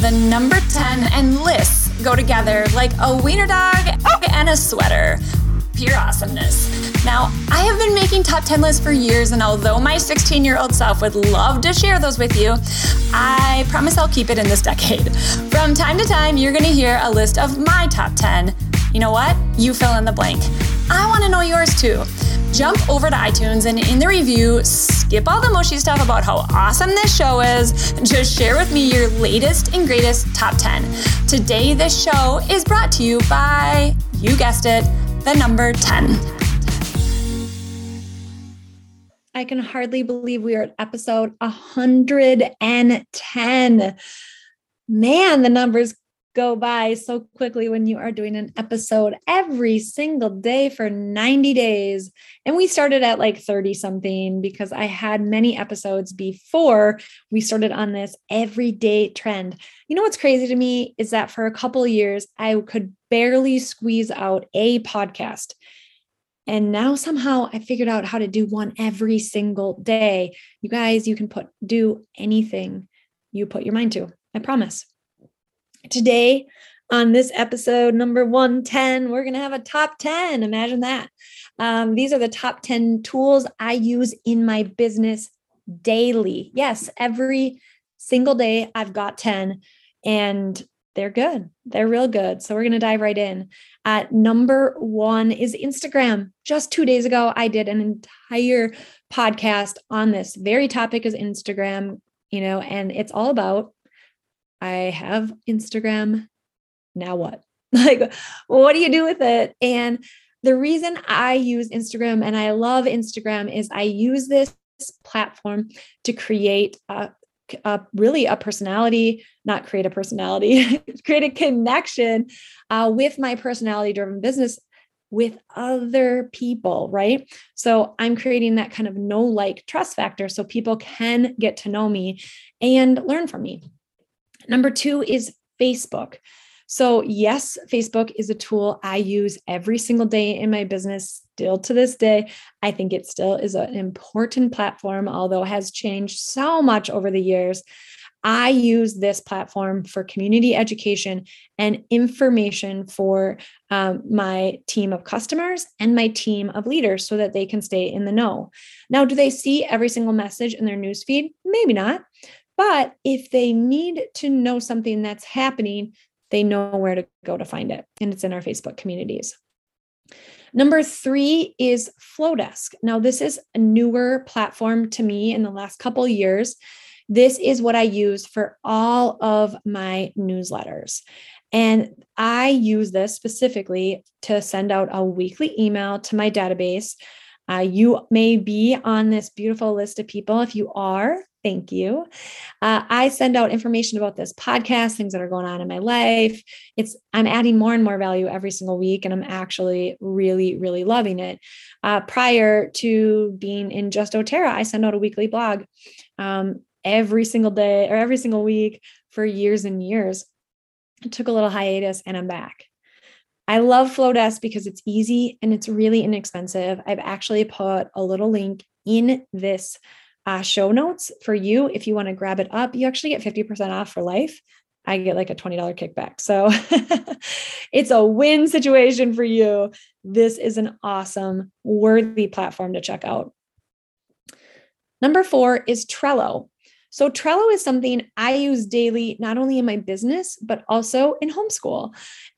the number 10 and lists go together like a wiener dog and a sweater. Pure awesomeness. Now, I have been making top 10 lists for years, and although my 16 year old self would love to share those with you, I promise I'll keep it in this decade. From time to time, you're gonna hear a list of my top 10. You know what? You fill in the blank. I wanna know yours too jump over to iTunes and in the review, skip all the mushy stuff about how awesome this show is. Just share with me your latest and greatest top 10. Today, this show is brought to you by, you guessed it, the number 10. I can hardly believe we are at episode 110. Man, the numbers go by so quickly when you are doing an episode every single day for 90 days. And we started at like 30 something because I had many episodes before we started on this everyday trend. You know what's crazy to me is that for a couple years, I could barely squeeze out a podcast. And now somehow I figured out how to do one every single day. You guys, you can put do anything you put your mind to. I promise. Today, on this episode number 110, we're going to have a top 10. Imagine that. Um, these are the top 10 tools I use in my business daily. Yes, every single day I've got 10 and they're good. They're real good. So we're going to dive right in. At number one is Instagram. Just two days ago, I did an entire podcast on this very topic is Instagram, you know, and it's all about I have Instagram. Now what? Like, what do you do with it? And the reason I use Instagram and I love Instagram is I use this platform to create a, a really a personality, not create a personality, create a connection uh, with my personality driven business with other people, right? So I'm creating that kind of no like trust factor so people can get to know me and learn from me. Number two is Facebook. So, yes, Facebook is a tool I use every single day in my business, still to this day. I think it still is an important platform, although it has changed so much over the years. I use this platform for community education and information for um, my team of customers and my team of leaders so that they can stay in the know. Now, do they see every single message in their newsfeed? Maybe not. But if they need to know something that's happening, they know where to go to find it. And it's in our Facebook communities. Number three is Flodesk. Now, this is a newer platform to me in the last couple years. This is what I use for all of my newsletters. And I use this specifically to send out a weekly email to my database. Uh, you may be on this beautiful list of people. If you are, Thank you. Uh, I send out information about this podcast, things that are going on in my life. It's I'm adding more and more value every single week, and I'm actually really, really loving it. Uh, prior to being in Just doTERRA, I send out a weekly blog um, every single day or every single week for years and years. I took a little hiatus, and I'm back. I love Flodesk because it's easy and it's really inexpensive. I've actually put a little link in this uh, show notes for you. If you want to grab it up, you actually get 50% off for life. I get like a $20 kickback. So it's a win situation for you. This is an awesome, worthy platform to check out. Number four is Trello. So, Trello is something I use daily, not only in my business, but also in homeschool.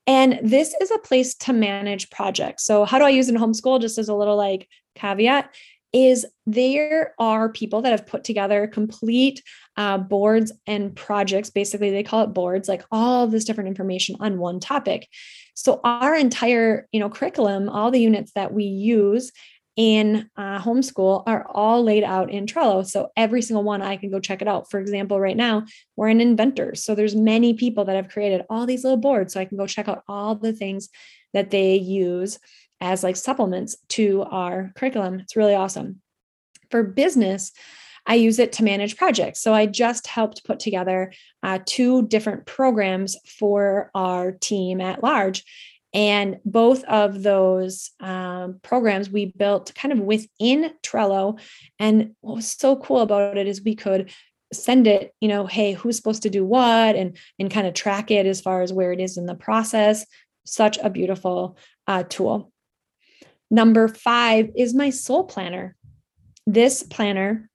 And this is a place to manage projects. So, how do I use in homeschool? Just as a little like caveat, is there are people that have put together complete uh, boards and projects. Basically, they call it boards, like all this different information on one topic. So our entire, you know, curriculum, all the units that we use in uh, homeschool are all laid out in Trello. So every single one I can go check it out. For example, right now we're in Inventors, so there's many people that have created all these little boards, so I can go check out all the things that they use as like supplements to our curriculum. It's really awesome. For business, I use it to manage projects. So I just helped put together uh, two different programs for our team at large. And both of those um, programs we built kind of within Trello. And what was so cool about it is we could send it, you know, hey, who's supposed to do what and and kind of track it as far as where it is in the process. Such a beautiful uh, tool. Number five is my Sol planner. This planner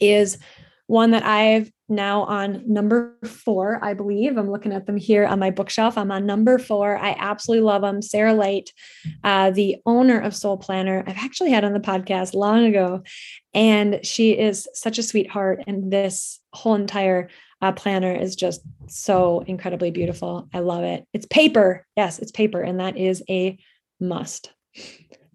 is one that I've now on number four, I believe. I'm looking at them here on my bookshelf. I'm on number four. I absolutely love them. Sarah Light, uh, the owner of Sol Planner, I've actually had on the podcast long ago, and she is such a sweetheart. And this whole entire uh, planner is just so incredibly beautiful. I love it. It's paper. Yes, it's paper, and that is a must.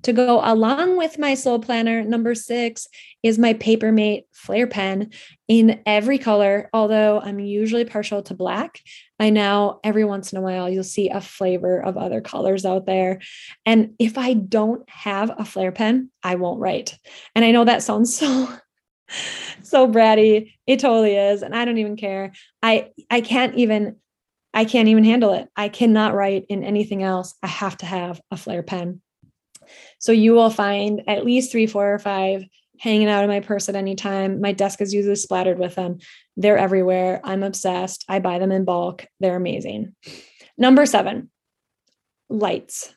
To go along with my Sol planner, number six is my Papermate Flair pen in every color. Although I'm usually partial to black, I now every once in a while you'll see a flavor of other colors out there. And if I don't have a Flair pen, I won't write. And I know that sounds so so bratty. It totally is. And I don't even care. I I can't even I can't even handle it. I cannot write in anything else. I have to have a Flair pen. So you will find at least three, four, or five hanging out in my purse at any time. My desk is usually splattered with them. They're everywhere. I'm obsessed. I buy them in bulk. They're amazing. Number seven, lights.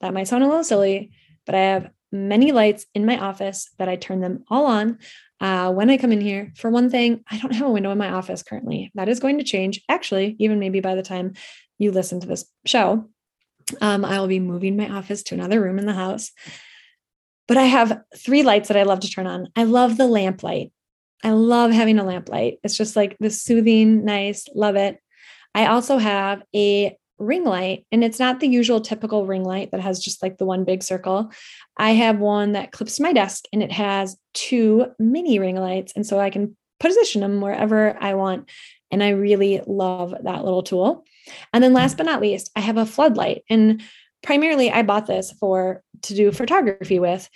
That might sound a little silly, but I have many lights in my office that I turn them all on uh, when I come in here. For one thing, I don't have a window in my office currently. That is going to change, actually, even maybe by the time you listen to this show. Um, I will be moving my office to another room in the house. But I have three lights that I love to turn on. I love the lamp light. I love having a lamp light. It's just like the soothing, nice, love it. I also have a ring light, and it's not the usual typical ring light that has just like the one big circle. I have one that clips to my desk and it has two mini ring lights. And so I can position them wherever I want. And I really love that little tool. And then last but not least, I have a floodlight. And primarily I bought this for to do photography with.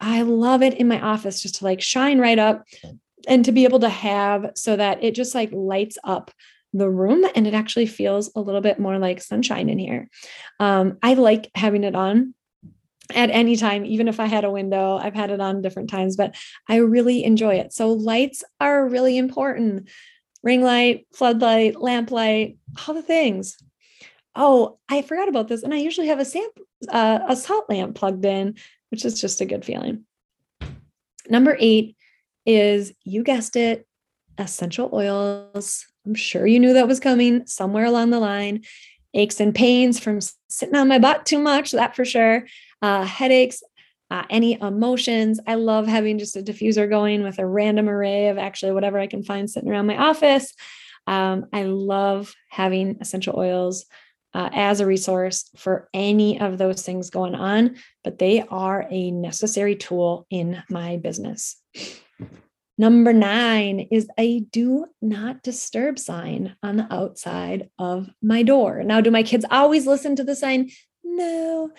I love it in my office just to like shine right up and to be able to have so that it just like lights up the room and it actually feels a little bit more like sunshine in here. Um, I like having it on at any time, even if I had a window. I've had it on different times, but I really enjoy it. So lights are really important ring light, floodlight, lamp light, all the things. Oh, I forgot about this. And I usually have a uh, a salt lamp plugged in, which is just a good feeling. Number eight is you guessed it, essential oils. I'm sure you knew that was coming somewhere along the line. Aches and pains from sitting on my butt too much, that for sure. Uh, headaches, uh, any emotions. I love having just a diffuser going with a random array of actually whatever I can find sitting around my office. Um, I love having essential oils uh, as a resource for any of those things going on, but they are a necessary tool in my business. Number nine is a do not disturb sign on the outside of my door. Now, do my kids always listen to the sign? No.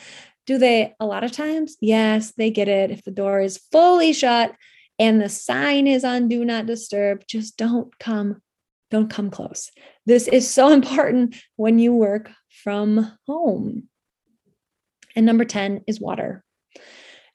Do they a lot of times? Yes, they get it. If the door is fully shut and the sign is on do not disturb, just don't come don't come close. This is so important when you work from home. And number 10 is water.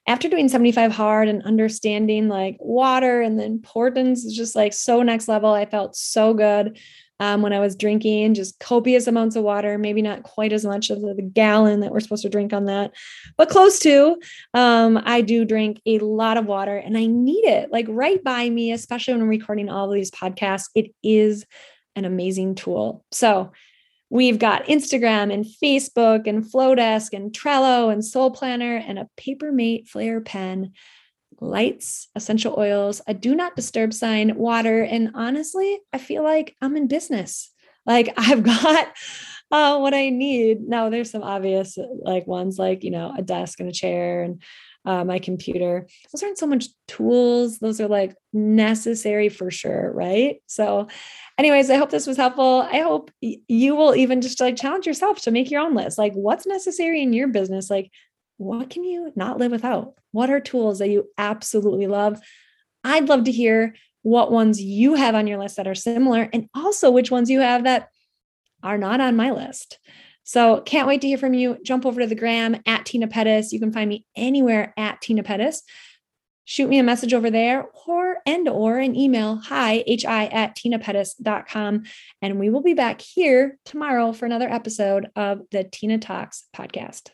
After doing 75 hard and understanding like water and the importance is just like so next level, I felt so good um, when I was drinking, just copious amounts of water, maybe not quite as much of the, gallon that we're supposed to drink on that, but close to. Um, I do drink a lot of water and I need it like right by me, especially when I'm recording all of these podcasts. It is an amazing tool. So, We've got Instagram and Facebook and Flodesk and Trello and Sol Planner and a Papermate Flair pen lights, essential oils, a do not disturb sign, water. And honestly, I feel like I'm in business. Like I've got uh, what I need. Now, there's some obvious like ones like, you know, a desk and a chair and uh, my computer. Those aren't so much tools. Those are like necessary for sure. Right. So, anyways, I hope this was helpful. I hope y- you will even just like challenge yourself to make your own list. Like, what's necessary in your business? Like, what can you not live without? What are tools that you absolutely love? I'd love to hear what ones you have on your list that are similar and also which ones you have that are not on my list. So can't wait to hear from you. Jump over to the gram at Tena Pettis. You can find me anywhere at Tena Pettis. shoot me a message over there or and or an email hi hi at tenapettis.com and we will be back here tomorrow for another episode of the tena talks podcast